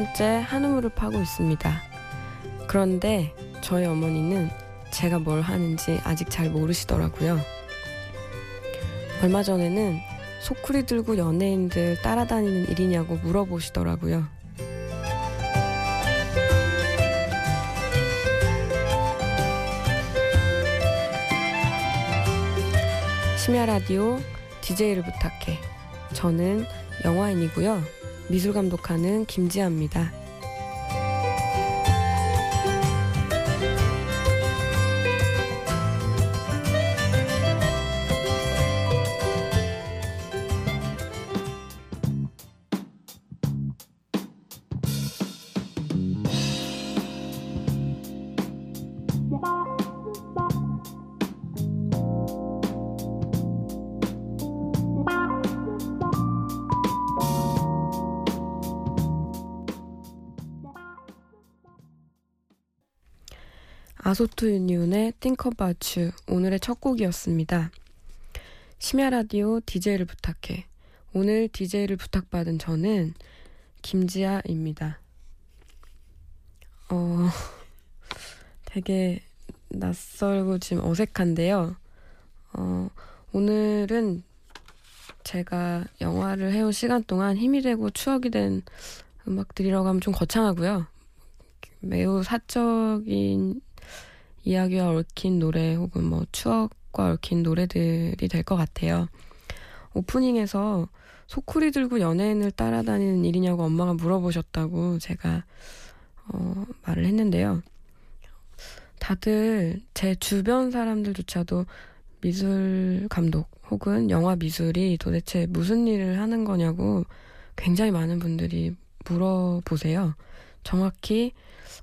12년째 한우물을 파고 있습니다. 그런데 저희 어머니는 제가 뭘 하는지 아직 잘 모르시더라고요. 얼마 전에는 소쿠리 들고 연예인들 따라다니는 일이냐고 물어보시더라고요. 심야 라디오 DJ를 부탁해. 저는 영화인이고요. 미술 감독하는 김지아입니다. 아소토 유니온의 Think About You 오늘의 첫 곡이었습니다. 심야 라디오 DJ를 부탁해. 오늘 DJ를 부탁받은 저는 김지아입니다. 어, 되게 낯설고 지금 어색한데요. 어, 오늘은 제가 영화를 해온 시간 동안 힘이 되고 추억이 된 음악들이라고 하면 좀 거창하고요. 매우 사적인 이야기와 얽힌 노래 혹은 뭐 추억과 얽힌 노래들이 될 것 같아요. 오프닝에서 소쿠리 들고 연예인을 따라다니는 일이냐고 엄마가 물어보셨다고 제가 어, 말을 했는데요. 다들 제 주변 사람들조차도 미술 감독 혹은 영화 미술이 도대체 무슨 일을 하는 거냐고 굉장히 많은 분들이 물어보세요. 정확히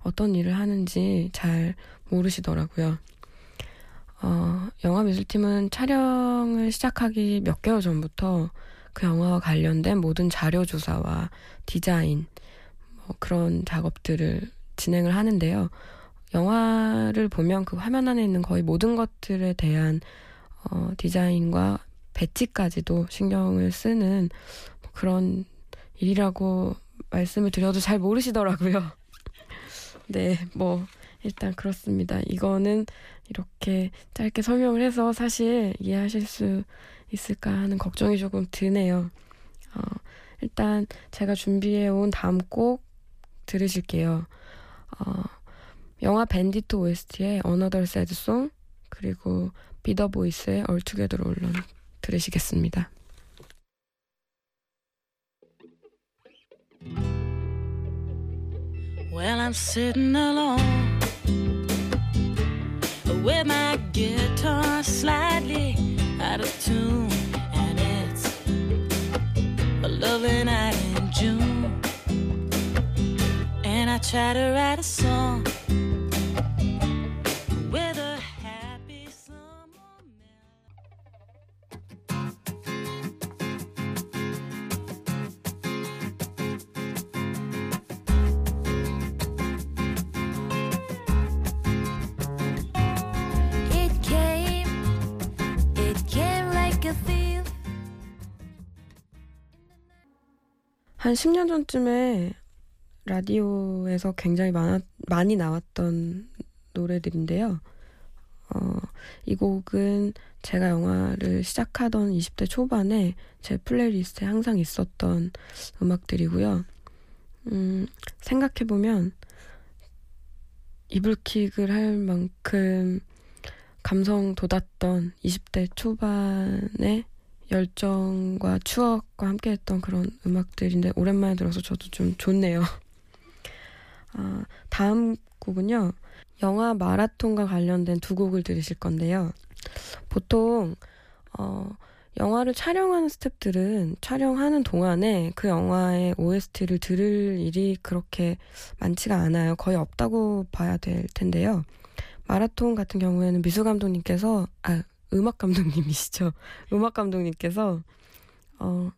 어떤 일을 하는지 잘 모르시더라고요. 어, 영화 미술팀은 촬영을 시작하기 몇 개월 전부터 그 영화와 관련된 모든 자료 조사와 디자인, 뭐 그런 작업들을 진행을 하는데요. 영화를 보면 그 화면 안에 있는 거의 모든 것들에 대한 어, 디자인과 배치까지도 신경을 쓰는 뭐 그런 일이라고 말씀을 드려도 잘 모르시더라고요. 네, 뭐 일단 그렇습니다. 이거는 이렇게 짧게 설명을 해서 사실 이해하실 수 있을까 하는 걱정이 조금 드네요. 어, 일단 제가 준비해 온 다음 곡 들으실게요. 어, 영화 밴디트 OST의 Another Sad Song 그리고 비더 보이스의 All Together Alone 들으시겠습니다. Well, I'm sitting alone with my guitar slightly out of tune, and it's a lovely night in June, and I try to write a song. 한 10년 전쯤에 라디오에서 굉장히 많아, 많이 나왔던 노래들인데요. 어, 이 곡은 제가 영화를 시작하던 20대 초반에 제 플레이리스트에 항상 있었던 음악들이고요. 음, 생각해보면 이불킥을 할 만큼 감성 돋았던 20대 초반에 열정과 추억과 함께했던 그런 음악들인데 오랜만에 들어서 저도 좀 좋네요. 아, 다음 곡은요. 영화 마라톤과 관련된 두 곡을 들으실 건데요. 보통 어, 영화를 촬영하는 스탭들은 촬영하는 동안에 그 영화의 OST를 들을 일이 그렇게 많지가 않아요. 거의 없다고 봐야 될 텐데요. 마라톤 같은 경우에는 미술 감독님께서 아 음악 감독님이시죠. 음악 감독님께서 어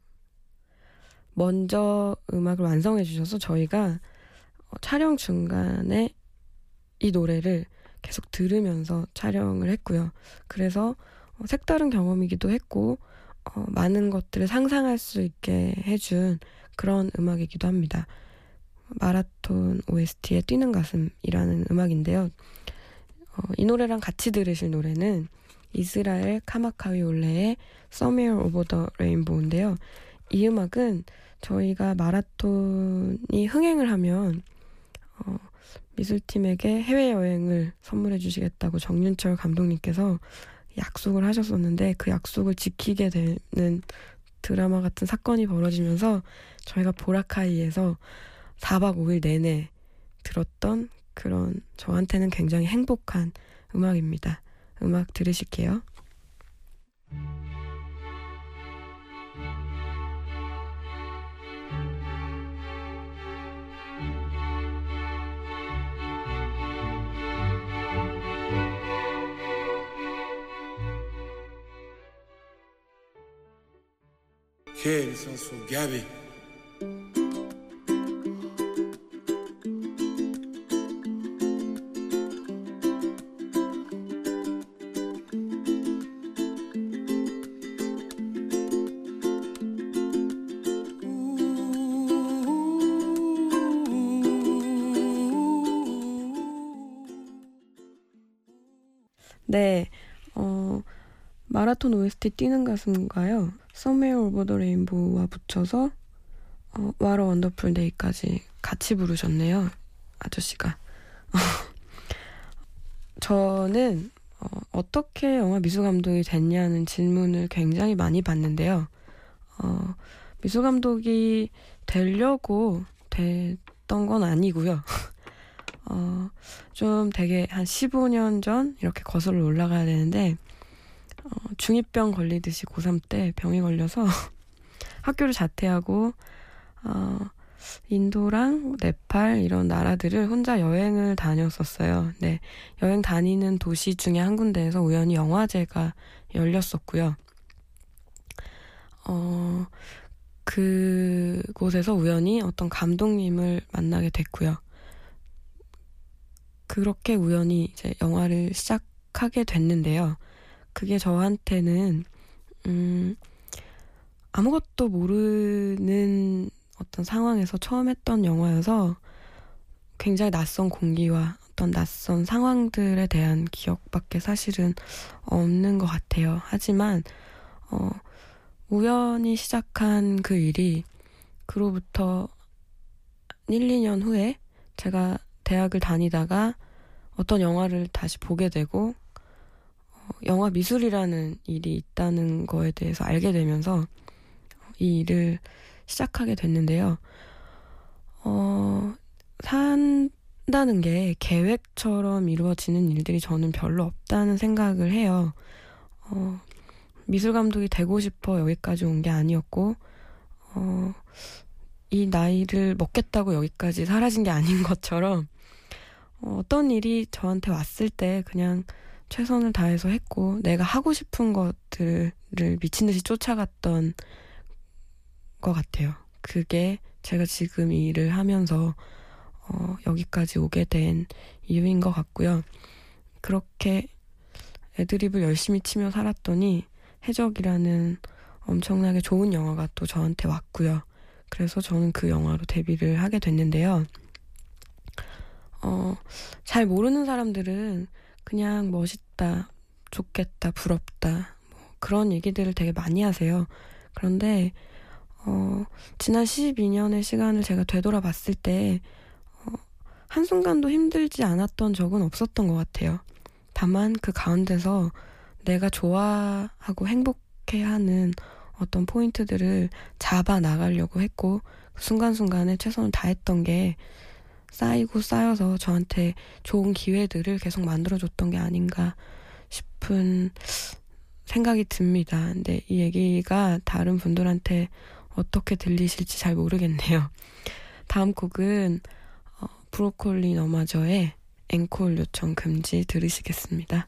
먼저 음악을 완성해 주셔서 저희가 어, 촬영 중간에 이 노래를 계속 들으면서 촬영을 했고요. 그래서 어, 색다른 경험이기도 했고 어, 많은 것들을 상상할 수 있게 해준 그런 음악이기도 합니다. 마라톤 OST의 뛰는 가슴이라는 음악인데요. 어, 이 노래랑 같이 들으실 노래는 이스라엘 카마카위 올레의 Somewhere Over the Rainbow인데요. 이 음악은 저희가 마라톤이 흥행을 하면 어, 미술팀에게 해외여행을 선물해 주시겠다고 정윤철 감독님께서 약속을 하셨었는데 그 약속을 지키게 되는 드라마 같은 사건이 벌어지면서 저희가 보라카이에서 4박 5일 내내 들었던 그런 저한테는 굉장히 행복한 음악입니다. 음악 들으실게요. il senso Gabi. OST 뛰는 가슴가요. Somewhere Over the Rainbow와 붙여서 어, What a Wonderful Day까지 같이 부르셨네요. 아저씨가. 저는 어, 어떻게 영화 미술 감독이 됐냐는 질문을 굉장히 많이 받는데요. 어, 미술 감독이 되려고 됐던 건 아니고요. 어, 좀 되게 한 15년 전 이렇게 거슬러 올라가야 되는데 어, 중2병 걸리듯이 고3 때 병이 걸려서 학교를 자퇴하고 어, 인도랑 네팔 이런 나라들을 혼자 여행을 다녔었어요. 네, 여행 다니는 도시 중에 한 군데에서 우연히 영화제가 열렸었고요. 어, 그곳에서 우연히 어떤 감독님을 만나게 됐고요. 그렇게 우연히 이제 영화를 시작하게 됐는데요. 그게 저한테는 음 아무것도 모르는 어떤 상황에서 처음 했던 영화여서 굉장히 낯선 공기와 어떤 낯선 상황들에 대한 기억밖에 사실은 없는 것 같아요. 하지만 어 우연히 시작한 그 일이 그로부터 1, 2년 후에 제가 대학을 다니다가 어떤 영화를 다시 보게 되고 영화 미술이라는 일이 있다는 거에 대해서 알게 되면서 이 일을 시작하게 됐는데요. 어, 산다는 게 계획처럼 이루어지는 일들이 저는 별로 없다는 생각을 해요. 어, 미술 감독이 되고 싶어 여기까지 온 게 아니었고, 어, 이 나이를 먹겠다고 여기까지 사라진 게 아닌 것처럼, 어, 어떤 일이 저한테 왔을 때 그냥 최선을 다해서 했고 내가 하고 싶은 것들을 미친 듯이 쫓아갔던 것 같아요. 그게 제가 지금 이 일을 하면서 어, 여기까지 오게 된 이유인 것 같고요. 그렇게 애드립을 열심히 치며 살았더니 해적이라는 엄청나게 좋은 영화가 또 저한테 왔고요. 그래서 저는 그 영화로 데뷔를 하게 됐는데요. 어, 잘 모르는 사람들은 그냥 멋있다, 좋겠다, 부럽다, 뭐 그런 얘기들을 되게 많이 하세요. 그런데, 어, 지난 12년의 시간을 제가 되돌아봤을 때, 어, 한순간도 힘들지 않았던 적은 없었던 것 같아요. 다만 그 가운데서 내가 좋아하고 행복해 하는 어떤 포인트들을 잡아 나가려고 했고, 그 순간순간에 최선을 다했던 게 쌓이고 쌓여서 저한테 좋은 기회들을 계속 만들어줬던 게 아닌가 싶은 생각이 듭니다. 근데 이 얘기가 다른 분들한테 어떻게 들리실지 잘 모르겠네요. 다음 곡은 어, 브로콜리 너마저의 앵콜 요청 금지 들으시겠습니다.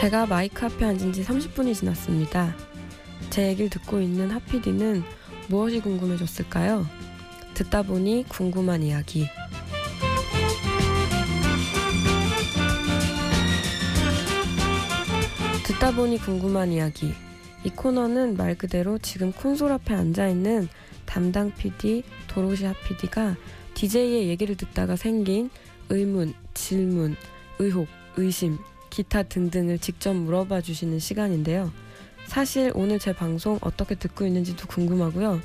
제가 마이크 앞에 앉은 지 30분이 지났습니다. 제 얘기를 듣고 있는 하피디는 무엇이 궁금해졌을까요? 듣다 보니 궁금한 이야기. 듣다 보니 궁금한 이야기. 이 코너는 말 그대로 지금 콘솔 앞에 앉아 있는 담당 PD 도로시아 PD가 DJ의 얘기를 듣다가 생긴 의문, 질문, 의혹, 의심, 기타 등등을 직접 물어봐 주시는 시간인데요. 사실 오늘 제 방송 어떻게 듣고 있는지도 궁금하고요.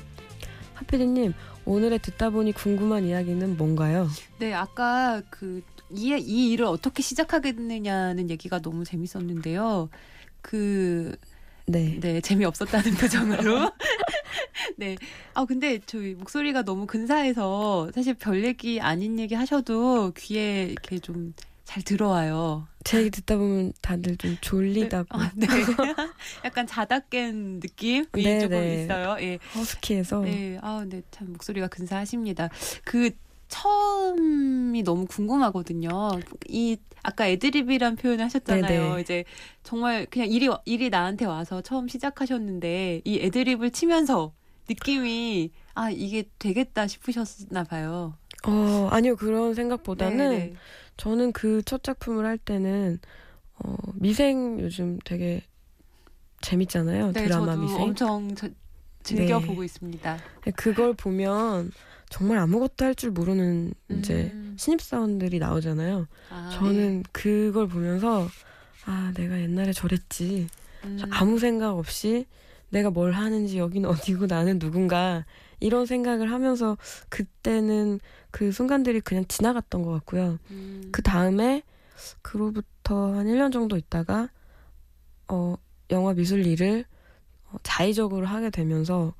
하피디님, 오늘의 듣다 보니 궁금한 이야기는 뭔가요? 네, 아까 그, 이, 이 일을 어떻게 시작하겠느냐는 얘기가 너무 재밌었는데요. 그, 네. 네, 재미없었다는 표정으로. 네. 아, 근데 저희 목소리가 너무 근사해서 사실 별 얘기 아닌 얘기 하셔도 귀에 이렇게 좀 잘 들어와요. 제 얘기 듣다 보면 다들 좀 졸리다고. 네. 아, 네. 약간 자다 깬 느낌이 네, 조금 네. 있어요. 예. 허스키해서. 네. 아, 네. 참 목소리가 근사하십니다. 그 처음이 너무 궁금하거든요. 이 아까 애드립이란 표현을 하셨잖아요. 네네. 이제 정말 그냥 일이 일이 나한테 와서 처음 시작하셨는데 이 애드립을 치면서 느낌이 아 이게 되겠다 싶으셨나 봐요. 어, 아니요. 그런 생각보다는 네, 저는 그 첫 작품을 할 때는 어, 미생 요즘 되게 재밌잖아요. 네, 드라마 저도 미생. 엄청 저, 즐겨 네. 보고 있습니다. 그걸 보면 정말 아무것도 할 줄 모르는 이제 음. 신입사원들이 나오잖아요. 아, 저는 그걸 보면서 아, 내가 옛날에 저랬지. 네. 음. 아무 생각 없이 내가 뭘 하는지 여기는 어디고 나는 누군가 이런 생각을 하면서 그때는 그 순간들이 그냥 지나갔던 것 같고요. 음. 그 다음에 그로부터 한 1년 정도 있다가 어 영화 미술 일을 어, 자의적으로 하게 되면서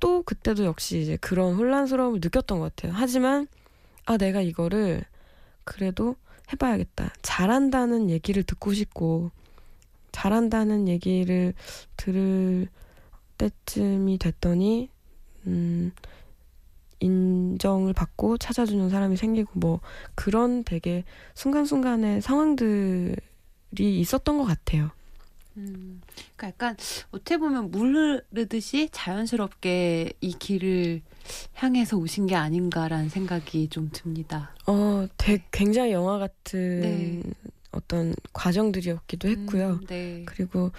또 그때도 역시 이제 그런 혼란스러움을 느꼈던 것 같아요. 하지만 아 내가 이거를 그래도 해봐야겠다. 잘한다는 얘기를 듣고 싶고 잘한다는 얘기를 들을 때쯤이 됐더니 음 인정을 받고 찾아주는 사람이 생기고 뭐 그런 되게 순간순간의 상황들이 있었던 것 같아요. 음, 그러니까 약간 어떻게 보면 물 흐르듯이 자연스럽게 이 길을 향해서 오신 게 아닌가라는 생각이 좀 듭니다. 어, 되게 굉장히 영화 같은 네. 어떤 과정들이었기도 했고요. 음, 네. 그리고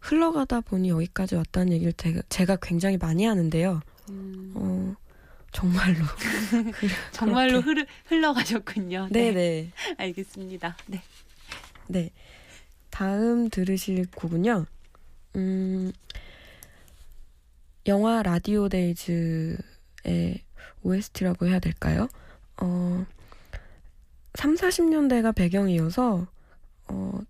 흘러가다 보니 여기까지 왔다는 얘기를 제가, 제가 굉장히 많이 하는데요. 음, 어, 정말로. 그- 정말로. 흐르, 흘러가셨군요. 네네. 알겠습니다. 네. 네. 다음 들으실 곡은요. 음, 영화 라디오 데이즈의 OST라고 해야 될까요? 어, 3, 40년대가 배경이어서 어,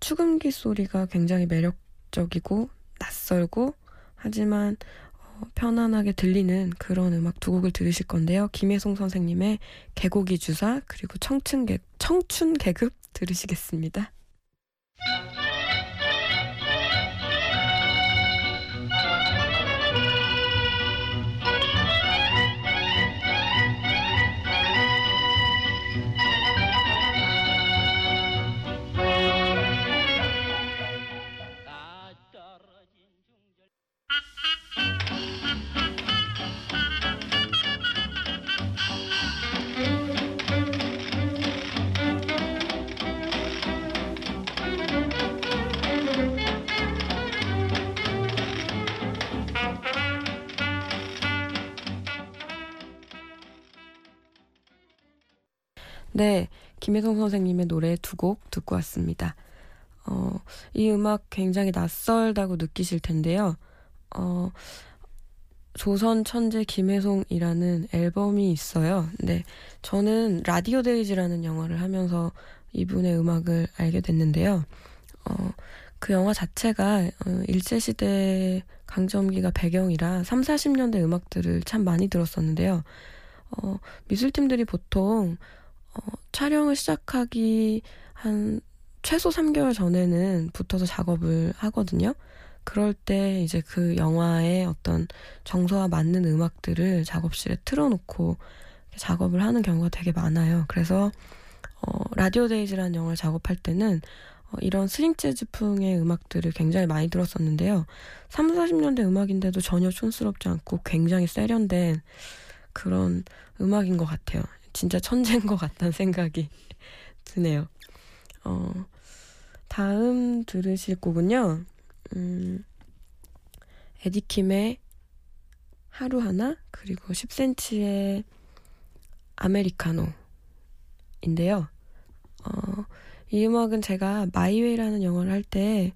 축음기 소리가 굉장히 매력적이고 낯설고 하지만 어, 편안하게 들리는 그런 음악 두 곡을 들으실 건데요. 김혜송 선생님의 개고기 주사 그리고 청춘 개, 청춘 계급 들으시겠습니다. 네, 김혜성 선생님의 노래 두 곡 듣고 왔습니다. 어, 이 음악 굉장히 낯설다고 느끼실 텐데요. 어, 조선 천재 김혜송이라는 앨범이 있어요. 근데 저는 라디오 데이즈라는 영화를 하면서 이분의 음악을 알게 됐는데요. 어, 그 영화 자체가 어, 일제시대 강점기가 배경이라 3, 40년대 음악들을 참 많이 들었었는데요. 어, 미술팀들이 보통 어, 촬영을 시작하기 한 최소 3개월 전에는 붙어서 작업을 하거든요. 그럴 때 이제 그 영화의 어떤 정서와 맞는 음악들을 작업실에 틀어놓고 작업을 하는 경우가 되게 많아요. 그래서 어, 라디오 데이즈라는 영화를 작업할 때는 어, 이런 스윙 재즈풍의 음악들을 굉장히 많이 들었었는데요. 3, 40년대 음악인데도 전혀 촌스럽지 않고 굉장히 세련된 그런 음악인 것 같아요. 진짜 천재인 것 같다는 생각이 드네요. 어, 다음 들으실 곡은요. 음, 에디킴의 하루 하나 그리고 10cm의 아메리카노인데요. 어, 이 음악은 제가 마이웨이라는 영화를 할때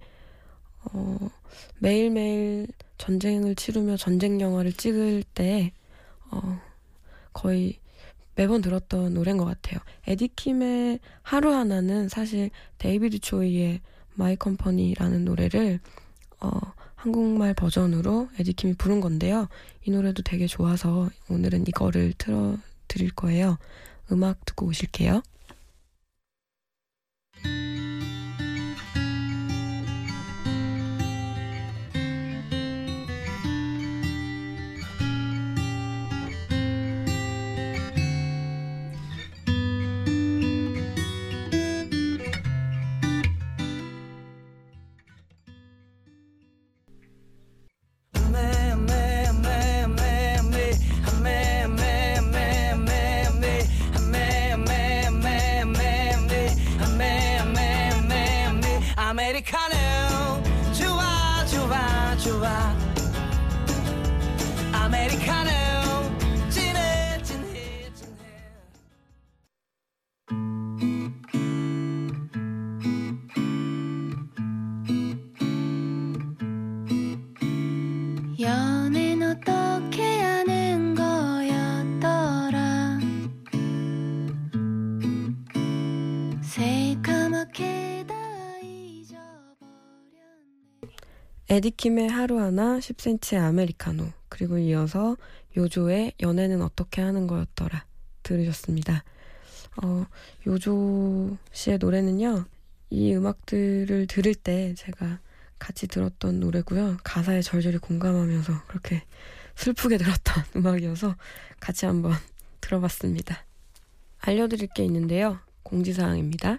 어, 매일매일 전쟁을 치르며 전쟁 영화를 찍을 때 어, 거의 매번 들었던 노래인 것 같아요. 에디킴의 하루 하나는 사실 데이비드 초이의 My Company라는 노래를 어, 한국말 버전으로 에디킴이 부른 건데요. 이 노래도 되게 좋아서 오늘은 이거를 틀어 드릴 거예요. 음악 듣고 오실게요. 아메리카노. 진해 진해. 진해 연애는 어떻게 하는 거였더라? 새까맣게 다 잊어버렸네. 에디킴의 하루 하나 10cm의 아메리카노 그리고 이어서 요조의 연애는 어떻게 하는 거였더라 들으셨습니다. 어, 요조 씨의 노래는요. 이 음악들을 들을 때 제가 같이 들었던 노래고요. 가사에 절절히 공감하면서 그렇게 슬프게 들었던 음악이어서 같이 한번 들어봤습니다. 알려드릴 게 있는데요. 공지사항입니다.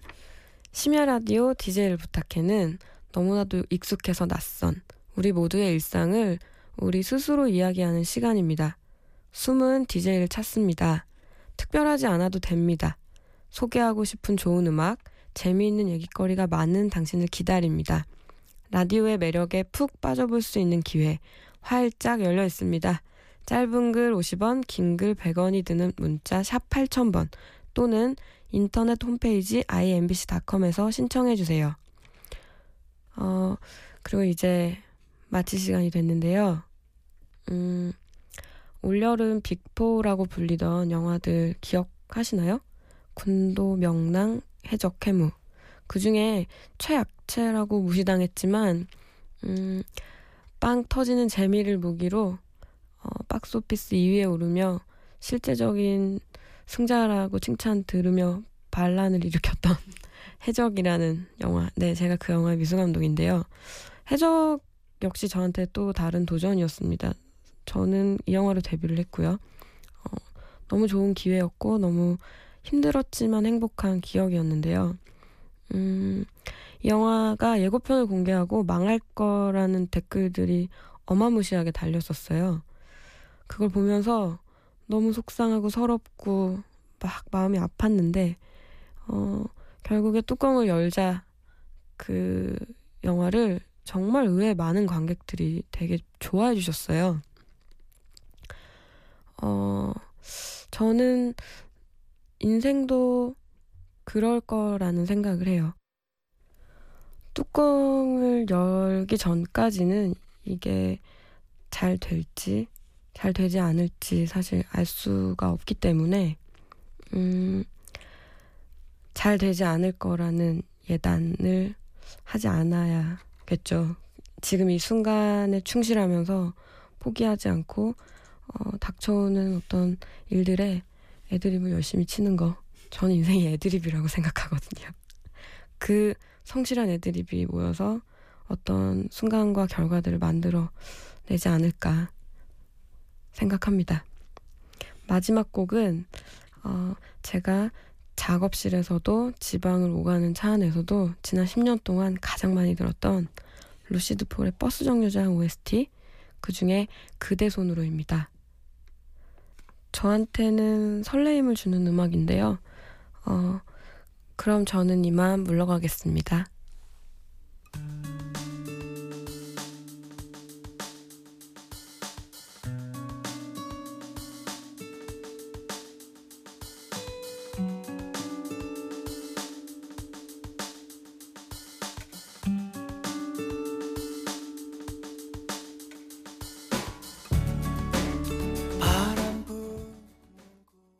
심야 라디오 DJ를 부탁해는 너무나도 익숙해서 낯선 우리 모두의 일상을 우리 스스로 이야기하는 시간입니다. 숨은 DJ를 찾습니다. 특별하지 않아도 됩니다. 소개하고 싶은 좋은 음악, 재미있는 얘기거리가 많은 당신을 기다립니다. 라디오의 매력에 푹 빠져볼 수 있는 기회 활짝 열려 있습니다. 짧은 글 50원, 긴 글 100원이 드는 문자 샵 8000번 또는 인터넷 홈페이지 imbc.com에서 신청해 주세요. 어, 그리고 이제 마칠 시간이 됐는데요. 음, 올여름 빅포라고 불리던 영화들 기억하시나요? 군도, 명랑, 해적, 해무. 그 중에 최약체라고 무시당했지만, 음, 빵 터지는 재미를 무기로, 어, 박스오피스 2위에 오르며 실제적인 승자라고 칭찬 들으며 반란을 일으켰던 해적이라는 영화. 네, 제가 그 영화의 미술 감독인데요. 해적 역시 저한테 또 다른 도전이었습니다. 저는 이 영화로 데뷔를 했고요. 어, 너무 좋은 기회였고 너무 힘들었지만 행복한 기억이었는데요. 음, 이 영화가 예고편을 공개하고 망할 거라는 댓글들이 어마무시하게 달렸었어요. 그걸 보면서 너무 속상하고 서럽고 막 마음이 아팠는데 어, 결국에 뚜껑을 열자 그 영화를 정말 의외 많은 관객들이 되게 좋아해 주셨어요. 어, 저는 인생도 그럴 거라는 생각을 해요. 뚜껑을 열기 전까지는 이게 잘 될지 잘 되지 않을지 사실 알 수가 없기 때문에 음, 잘 되지 않을 거라는 예단을 하지 않아야겠죠. 지금 이 순간에 충실하면서 포기하지 않고 어, 닥쳐오는 어떤 일들에 애드립을 열심히 치는 거 저는 인생이 애드립이라고 생각하거든요. 그 성실한 애드립이 모여서 어떤 순간과 결과들을 만들어 내지 않을까 생각합니다. 마지막 곡은 어, 제가 작업실에서도 지방을 오가는 차 안에서도 지난 10년 동안 가장 많이 들었던 루시드 폴의 버스 정류장 OST 그 중에 그대 손으로입니다. 저한테는 설레임을 주는 음악인데요. 어, 그럼 저는 이만 물러가겠습니다.